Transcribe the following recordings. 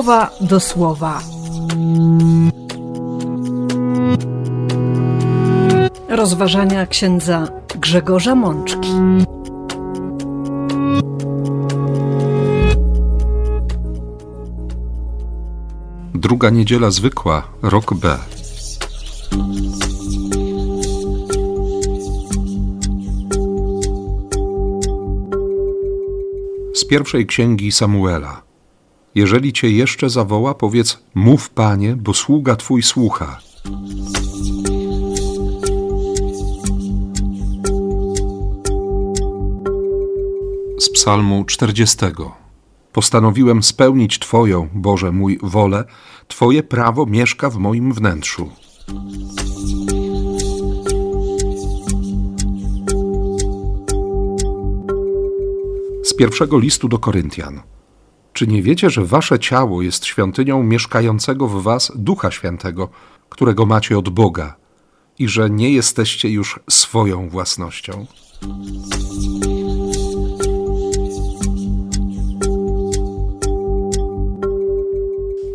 słowa do słowa. Rozważania księdza Grzegorza Mączki. Druga niedziela zwykła, rok B. Z pierwszej księgi Samuela. Jeżeli cię jeszcze zawoła, powiedz: Mów, panie, bo sługa twój słucha. Z Psalmu 40. Postanowiłem spełnić Twoją, Boże mój, wolę, Twoje prawo mieszka w moim wnętrzu. Z pierwszego listu do Koryntian. Czy nie wiecie, że wasze ciało jest świątynią mieszkającego w was Ducha Świętego, którego macie od Boga, i że nie jesteście już swoją własnością?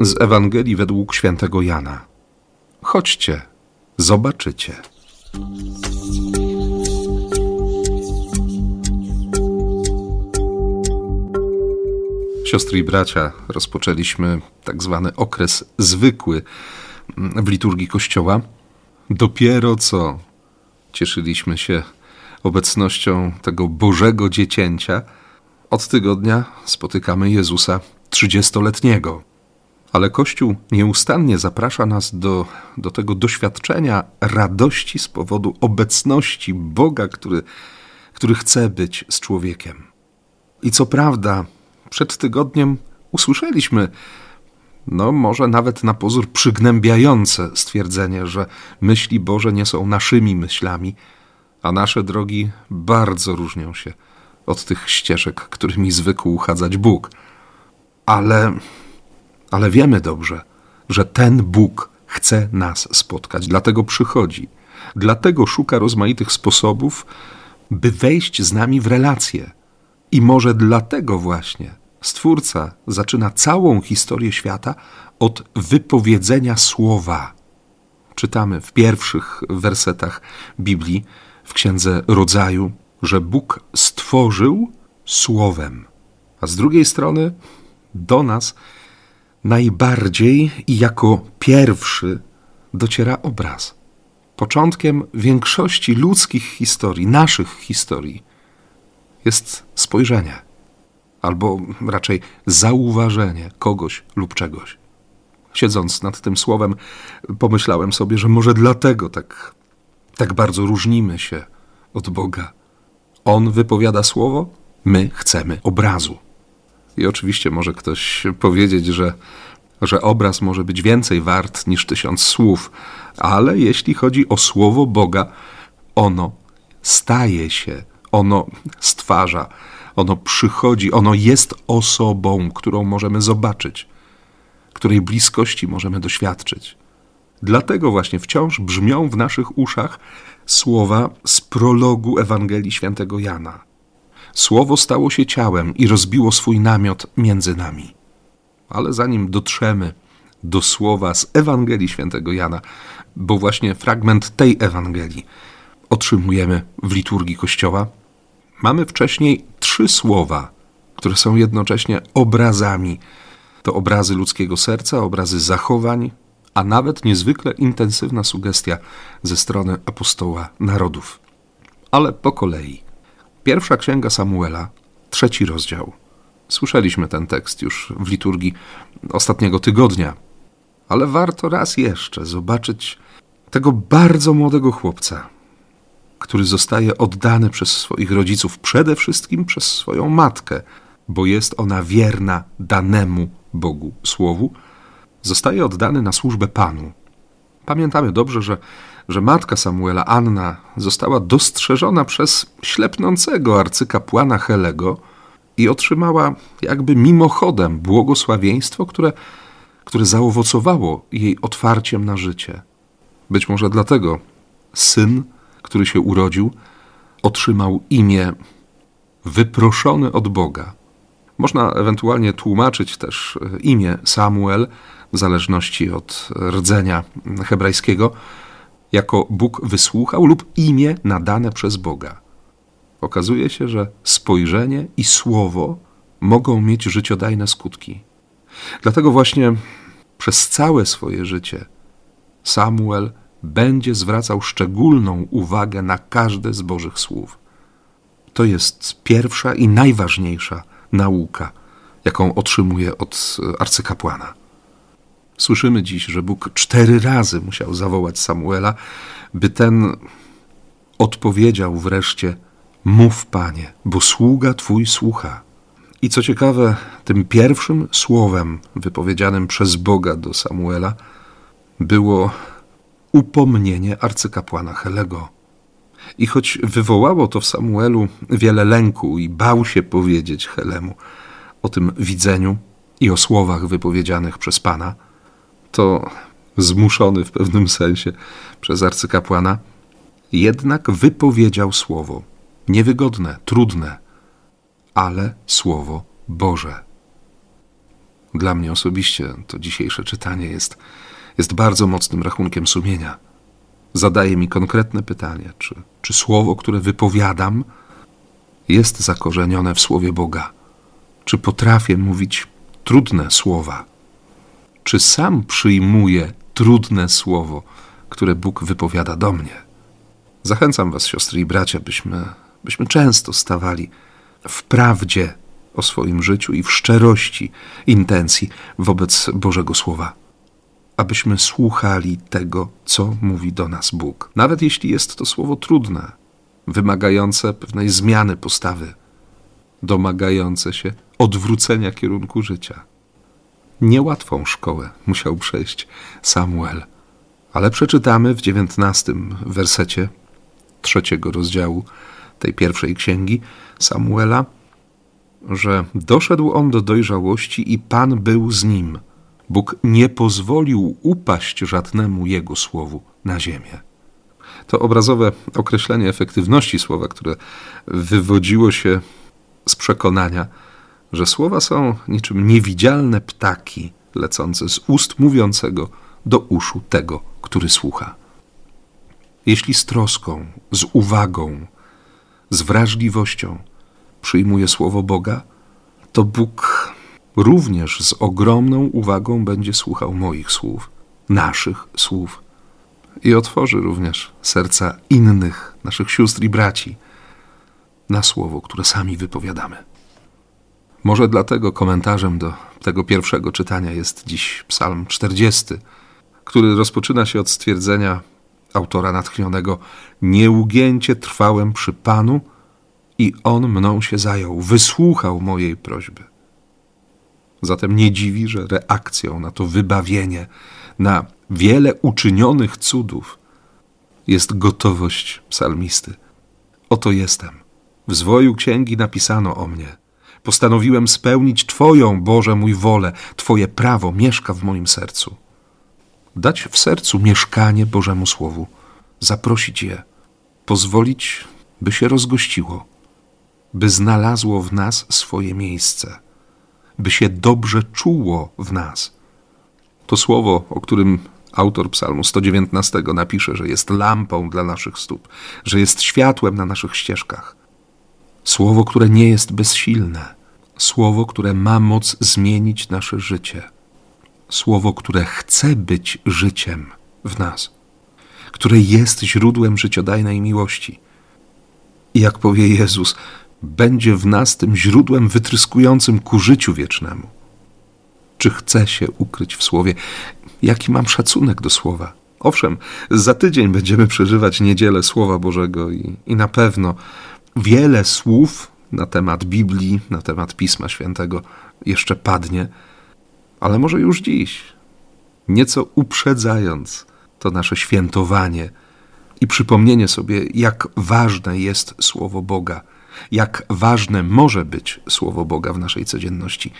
Z Ewangelii według świętego Jana. Chodźcie, zobaczycie. Siostry i bracia, rozpoczęliśmy tak zwany okres zwykły w liturgii Kościoła. Dopiero co cieszyliśmy się obecnością tego Bożego Dziecięcia. Od tygodnia spotykamy Jezusa trzydziestoletniego. Ale Kościół nieustannie zaprasza nas do, do tego doświadczenia radości z powodu obecności Boga, który, który chce być z człowiekiem. I co prawda, przed tygodniem usłyszeliśmy, no może nawet na pozór przygnębiające stwierdzenie, że myśli Boże nie są naszymi myślami, a nasze drogi bardzo różnią się od tych ścieżek, którymi zwykł uchadzać Bóg. Ale ale wiemy dobrze, że ten Bóg chce nas spotkać, dlatego przychodzi, dlatego szuka rozmaitych sposobów, by wejść z nami w relacje. I może dlatego właśnie Stwórca zaczyna całą historię świata od wypowiedzenia słowa. Czytamy w pierwszych wersetach Biblii, w Księdze Rodzaju, że Bóg stworzył słowem, a z drugiej strony do nas najbardziej i jako pierwszy dociera obraz. Początkiem większości ludzkich historii, naszych historii, jest spojrzenie, albo raczej zauważenie kogoś lub czegoś. Siedząc nad tym słowem, pomyślałem sobie, że może dlatego tak, tak bardzo różnimy się od Boga. On wypowiada słowo, my chcemy obrazu. I oczywiście może ktoś powiedzieć, że, że obraz może być więcej wart niż tysiąc słów, ale jeśli chodzi o słowo Boga, ono staje się, ono stwarza, ono przychodzi, ono jest osobą, którą możemy zobaczyć, której bliskości możemy doświadczyć. Dlatego właśnie wciąż brzmią w naszych uszach słowa z prologu Ewangelii Świętego Jana. Słowo stało się ciałem i rozbiło swój namiot między nami. Ale zanim dotrzemy do słowa z Ewangelii Świętego Jana, bo właśnie fragment tej Ewangelii otrzymujemy w liturgii Kościoła, mamy wcześniej trzy słowa, które są jednocześnie obrazami. To obrazy ludzkiego serca, obrazy zachowań, a nawet niezwykle intensywna sugestia ze strony apostoła narodów. Ale po kolei. Pierwsza księga Samuela, trzeci rozdział. Słyszeliśmy ten tekst już w liturgii ostatniego tygodnia, ale warto raz jeszcze zobaczyć tego bardzo młodego chłopca, który zostaje oddany przez swoich rodziców, przede wszystkim przez swoją matkę, bo jest ona wierna danemu Bogu Słowu, zostaje oddany na służbę Panu. Pamiętamy dobrze, że że matka Samuela, Anna, została dostrzeżona przez ślepnącego arcykapłana Helego i otrzymała jakby mimochodem błogosławieństwo, które, które zaowocowało jej otwarciem na życie. Być może dlatego syn, który się urodził, otrzymał imię wyproszony od Boga, Można ewentualnie tłumaczyć też e, imię Samuel, w zależności od rdzenia hebrajskiego, jako Bóg wysłuchał lub imię nadane przez Boga. Okazuje się, że spojrzenie i słowo mogą mieć życiodajne skutki. Dlatego właśnie przez całe swoje życie Samuel będzie zwracał szczególną uwagę na każde z Bożych słów. To jest pierwsza i najważniejsza nauka, jaką otrzymuje od arcykapłana. Słyszymy dziś, że Bóg cztery razy musiał zawołać Samuela, by ten odpowiedział wreszcie: Mów, panie, bo sługa twój słucha. I co ciekawe, tym pierwszym słowem wypowiedzianym przez Boga do Samuela było upomnienie arcykapłana Helego. I choć wywołało to w Samuelu wiele lęku i bał się powiedzieć Helemu o tym widzeniu i o słowach wypowiedzianych przez Pana, to zmuszony w pewnym sensie przez arcykapłana, jednak wypowiedział słowo niewygodne, trudne, ale słowo Boże. Dla mnie osobiście to dzisiejsze czytanie jest, jest bardzo mocnym rachunkiem sumienia. Zadaje mi konkretne pytanie, czy, czy słowo, które wypowiadam, jest zakorzenione w słowie Boga? Czy potrafię mówić trudne słowa? Czy sam przyjmuję trudne słowo, które Bóg wypowiada do mnie? Zachęcam Was, siostry i bracia, byśmy, byśmy często stawali w prawdzie o swoim życiu i w szczerości intencji wobec Bożego Słowa. Abyśmy słuchali tego, co mówi do nas Bóg. Nawet jeśli jest to słowo trudne, wymagające pewnej zmiany postawy, domagające się odwrócenia kierunku życia. Niełatwą szkołę musiał przejść Samuel, ale przeczytamy w dziewiętnastym wersecie trzeciego rozdziału tej pierwszej księgi Samuela, że doszedł on do dojrzałości i Pan był z nim. Bóg nie pozwolił upaść żadnemu jego słowu na ziemię. To obrazowe określenie efektywności słowa, które wywodziło się z przekonania, że słowa są niczym niewidzialne ptaki lecące z ust mówiącego do uszu tego, który słucha. Jeśli z troską, z uwagą, z wrażliwością przyjmuje słowo Boga, to Bóg również z ogromną uwagą będzie słuchał moich słów, naszych słów i otworzy również serca innych, naszych sióstr i braci, na słowo, które sami wypowiadamy. Może dlatego komentarzem do tego pierwszego czytania jest dziś Psalm 40, który rozpoczyna się od stwierdzenia autora natchnionego: Nieugięcie trwałem przy Panu i on mną się zajął, wysłuchał mojej prośby. Zatem nie dziwi, że reakcją na to wybawienie, na wiele uczynionych cudów jest gotowość psalmisty. Oto jestem. W zwoju księgi napisano o mnie. Postanowiłem spełnić Twoją, Boże, mój wolę. Twoje prawo mieszka w moim sercu. Dać w sercu mieszkanie Bożemu Słowu, zaprosić je, pozwolić, by się rozgościło by znalazło w nas swoje miejsce, by się dobrze czuło w nas. To słowo, o którym autor Psalmu 119 napisze, że jest lampą dla naszych stóp, że jest światłem na naszych ścieżkach. Słowo, które nie jest bezsilne, słowo, które ma moc zmienić nasze życie, słowo, które chce być życiem w nas, które jest źródłem życiodajnej miłości. I jak powie Jezus, będzie w nas tym źródłem wytryskującym ku życiu wiecznemu. Czy chcę się ukryć w słowie? Jaki mam szacunek do słowa? Owszem, za tydzień będziemy przeżywać niedzielę Słowa Bożego i, i na pewno wiele słów na temat Biblii, na temat Pisma Świętego jeszcze padnie, ale może już dziś, nieco uprzedzając to nasze świętowanie i przypomnienie sobie, jak ważne jest Słowo Boga jak ważne może być Słowo Boga w naszej codzienności,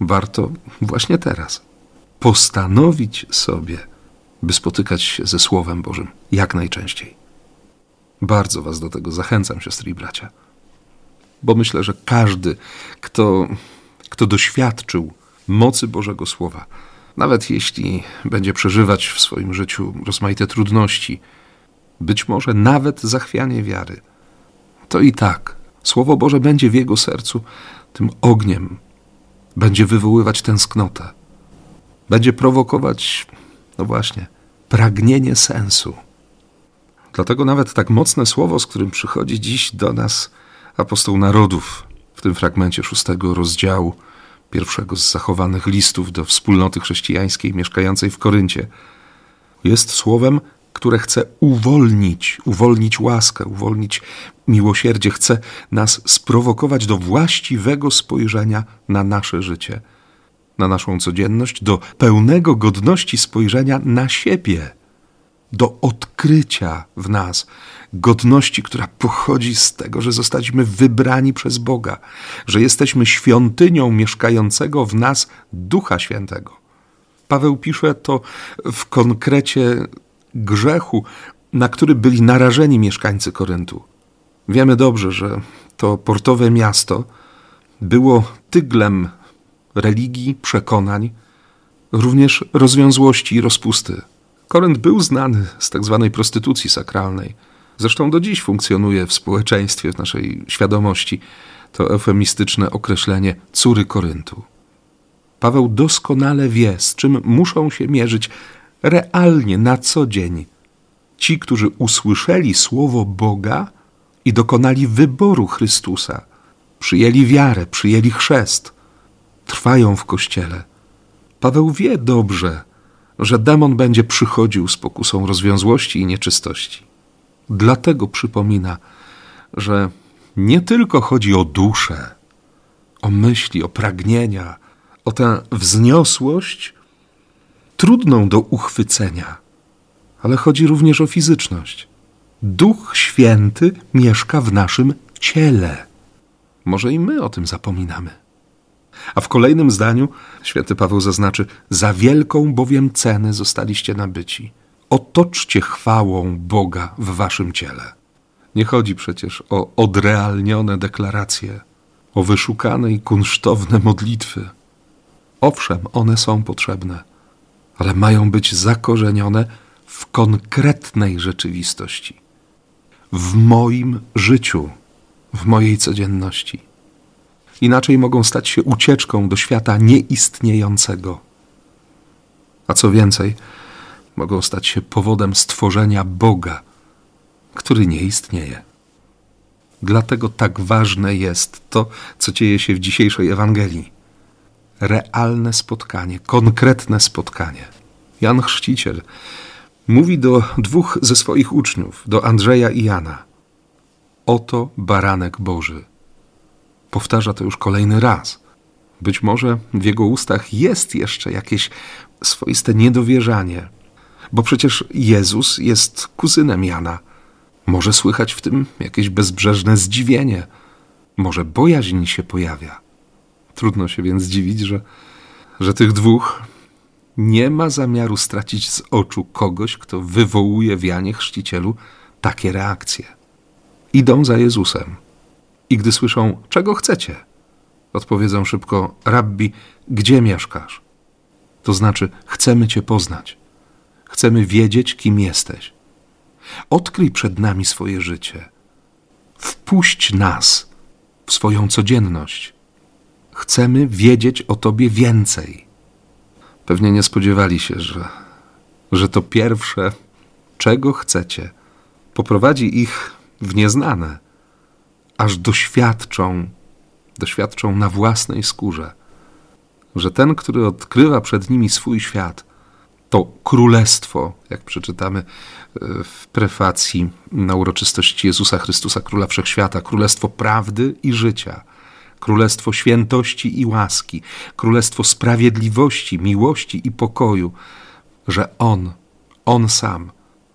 warto właśnie teraz postanowić sobie, by spotykać się ze Słowem Bożym jak najczęściej. Bardzo Was do tego zachęcam, siostry i bracia. bo myślę, że każdy, kto, kto doświadczył mocy Bożego Słowa, nawet jeśli będzie przeżywać w swoim życiu rozmaite trudności, być może nawet zachwianie wiary, to i tak. Słowo Boże będzie w jego sercu. Tym ogniem, będzie wywoływać tęsknotę, będzie prowokować, no właśnie, pragnienie sensu. Dlatego nawet tak mocne słowo, z którym przychodzi dziś do nas apostoł narodów w tym fragmencie szóstego rozdziału, pierwszego z zachowanych listów do wspólnoty chrześcijańskiej mieszkającej w Koryncie, jest słowem, które chce uwolnić, uwolnić łaskę, uwolnić miłosierdzie, chce nas sprowokować do właściwego spojrzenia na nasze życie, na naszą codzienność, do pełnego godności spojrzenia na siebie, do odkrycia w nas godności, która pochodzi z tego, że zostaliśmy wybrani przez Boga, że jesteśmy świątynią mieszkającego w nas Ducha Świętego. Paweł pisze to w konkrecie grzechu, na który byli narażeni mieszkańcy Koryntu. Wiemy dobrze, że to portowe miasto było tyglem religii, przekonań, również rozwiązłości i rozpusty. Korynt był znany z tak zwanej prostytucji sakralnej. Zresztą do dziś funkcjonuje w społeczeństwie, w naszej świadomości to eufemistyczne określenie córy Koryntu. Paweł doskonale wie, z czym muszą się mierzyć realnie na co dzień ci, którzy usłyszeli słowo Boga i dokonali wyboru Chrystusa, przyjęli wiarę, przyjęli chrzest, trwają w kościele. Paweł wie dobrze, że demon będzie przychodził z pokusą rozwiązłości i nieczystości. Dlatego przypomina, że nie tylko chodzi o duszę, o myśli, o pragnienia, o tę wzniosłość trudną do uchwycenia, ale chodzi również o fizyczność. Duch Święty mieszka w naszym ciele. Może i my o tym zapominamy. A w kolejnym zdaniu święty Paweł zaznaczy: Za wielką bowiem cenę zostaliście nabyci. Otoczcie chwałą Boga w waszym ciele. Nie chodzi przecież o odrealnione deklaracje, o wyszukane i kunsztowne modlitwy. Owszem, one są potrzebne, ale mają być zakorzenione w konkretnej rzeczywistości, w moim życiu, w mojej codzienności. Inaczej mogą stać się ucieczką do świata nieistniejącego. A co więcej, mogą stać się powodem stworzenia Boga, który nie istnieje. Dlatego tak ważne jest to, co dzieje się w dzisiejszej Ewangelii. Realne spotkanie, konkretne spotkanie. Jan Chrzciciel mówi do dwóch ze swoich uczniów, do Andrzeja i Jana: Oto baranek Boży. Powtarza to już kolejny raz. Być może w jego ustach jest jeszcze jakieś swoiste niedowierzanie, bo przecież Jezus jest kuzynem Jana. Może słychać w tym jakieś bezbrzeżne zdziwienie, może bojaźń się pojawia. Trudno się więc dziwić, że, że tych dwóch nie ma zamiaru stracić z oczu kogoś, kto wywołuje w Janie Chrzcicielu takie reakcje. Idą za Jezusem i gdy słyszą, czego chcecie, odpowiedzą szybko, rabbi, gdzie mieszkasz? To znaczy, chcemy Cię poznać. Chcemy wiedzieć, kim jesteś. Odkryj przed nami swoje życie. Wpuść nas w swoją codzienność. Chcemy wiedzieć o Tobie więcej. Pewnie nie spodziewali się, że, że to pierwsze, czego chcecie, poprowadzi ich w nieznane, aż doświadczą, doświadczą na własnej skórze, że ten, który odkrywa przed nimi swój świat, to królestwo, jak przeczytamy e, w prefacji na uroczystości Jezusa Chrystusa, Króla Wszechświata, królestwo prawdy i życia, królestwo świętości i łaski, królestwo sprawiedliwości, miłości i pokoju, że On, On sam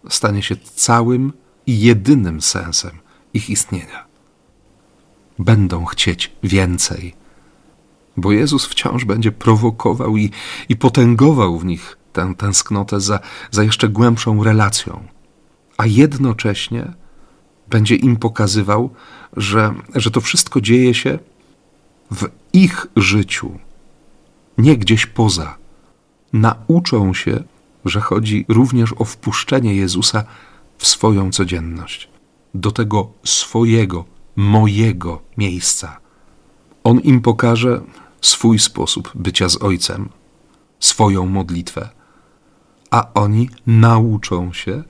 stanie się całym i jedynym sensem ich istnienia. Będą chcieć więcej, bo Jezus wciąż będzie prowokował i, i potęgował w nich tę tęsknotę za, za jeszcze głębszą relacją, a jednocześnie będzie im pokazywał, że, że to wszystko dzieje się w ich życiu, nie gdzieś poza. Nauczą się, że chodzi również o wpuszczenie Jezusa w swoją codzienność, do tego swojego, mojego miejsca. On im pokaże swój sposób bycia z Ojcem, swoją modlitwę, a oni nauczą się,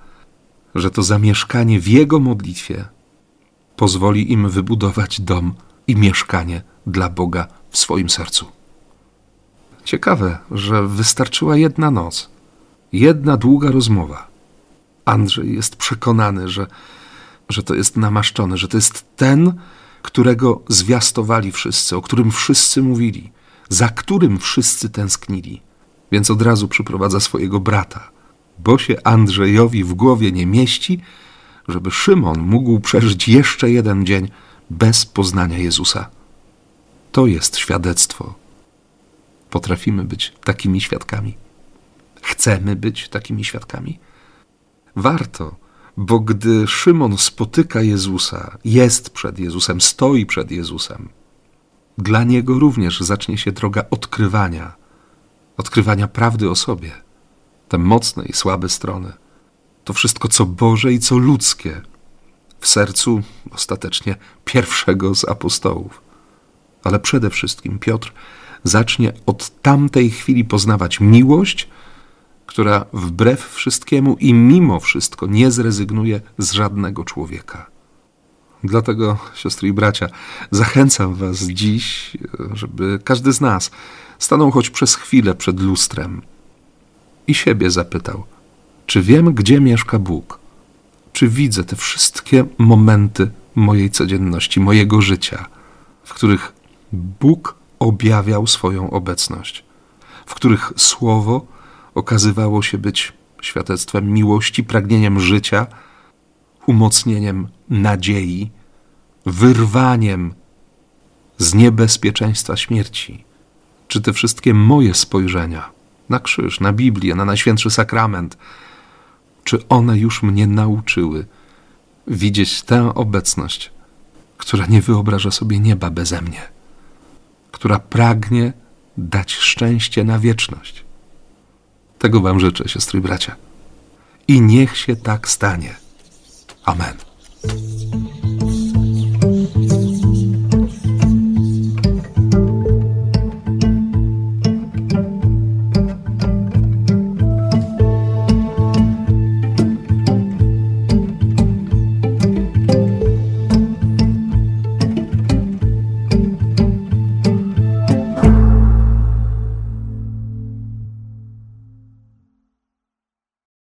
że to zamieszkanie w Jego modlitwie pozwoli im wybudować dom i mieszkanie dla Boga w swoim sercu. Ciekawe, że wystarczyła jedna noc, jedna długa rozmowa. Andrzej jest przekonany, że, że to jest namaszczony, że to jest ten, którego zwiastowali wszyscy, o którym wszyscy mówili, za którym wszyscy tęsknili. Więc od razu przyprowadza swojego brata, bo się Andrzejowi w głowie nie mieści, żeby Szymon mógł przeżyć jeszcze jeden dzień bez poznania Jezusa. To jest świadectwo. Potrafimy być takimi świadkami. Chcemy być takimi świadkami. Warto, bo gdy Szymon spotyka Jezusa, jest przed Jezusem, stoi przed Jezusem, dla niego również zacznie się droga odkrywania, odkrywania prawdy o sobie, te mocne i słabe strony, to wszystko, co Boże i co ludzkie, w sercu ostatecznie pierwszego z apostołów. Ale przede wszystkim Piotr zacznie od tamtej chwili poznawać miłość, która wbrew wszystkiemu i mimo wszystko nie zrezygnuje z żadnego człowieka. Dlatego, siostry i bracia, zachęcam Was dziś, żeby każdy z nas stanął choć przez chwilę przed lustrem i siebie zapytał: Czy wiem, gdzie mieszka Bóg? Czy widzę te wszystkie momenty mojej codzienności, mojego życia, w których Bóg objawiał swoją obecność, w których słowo okazywało się być świadectwem miłości, pragnieniem życia, umocnieniem nadziei, wyrwaniem z niebezpieczeństwa śmierci. Czy te wszystkie moje spojrzenia na krzyż, na Biblię, na Najświętszy Sakrament, czy one już mnie nauczyły widzieć tę obecność, która nie wyobraża sobie nieba beze mnie, która pragnie dać szczęście na wieczność? Tego Wam życzę, siostry i bracia. I niech się tak stanie. Amen.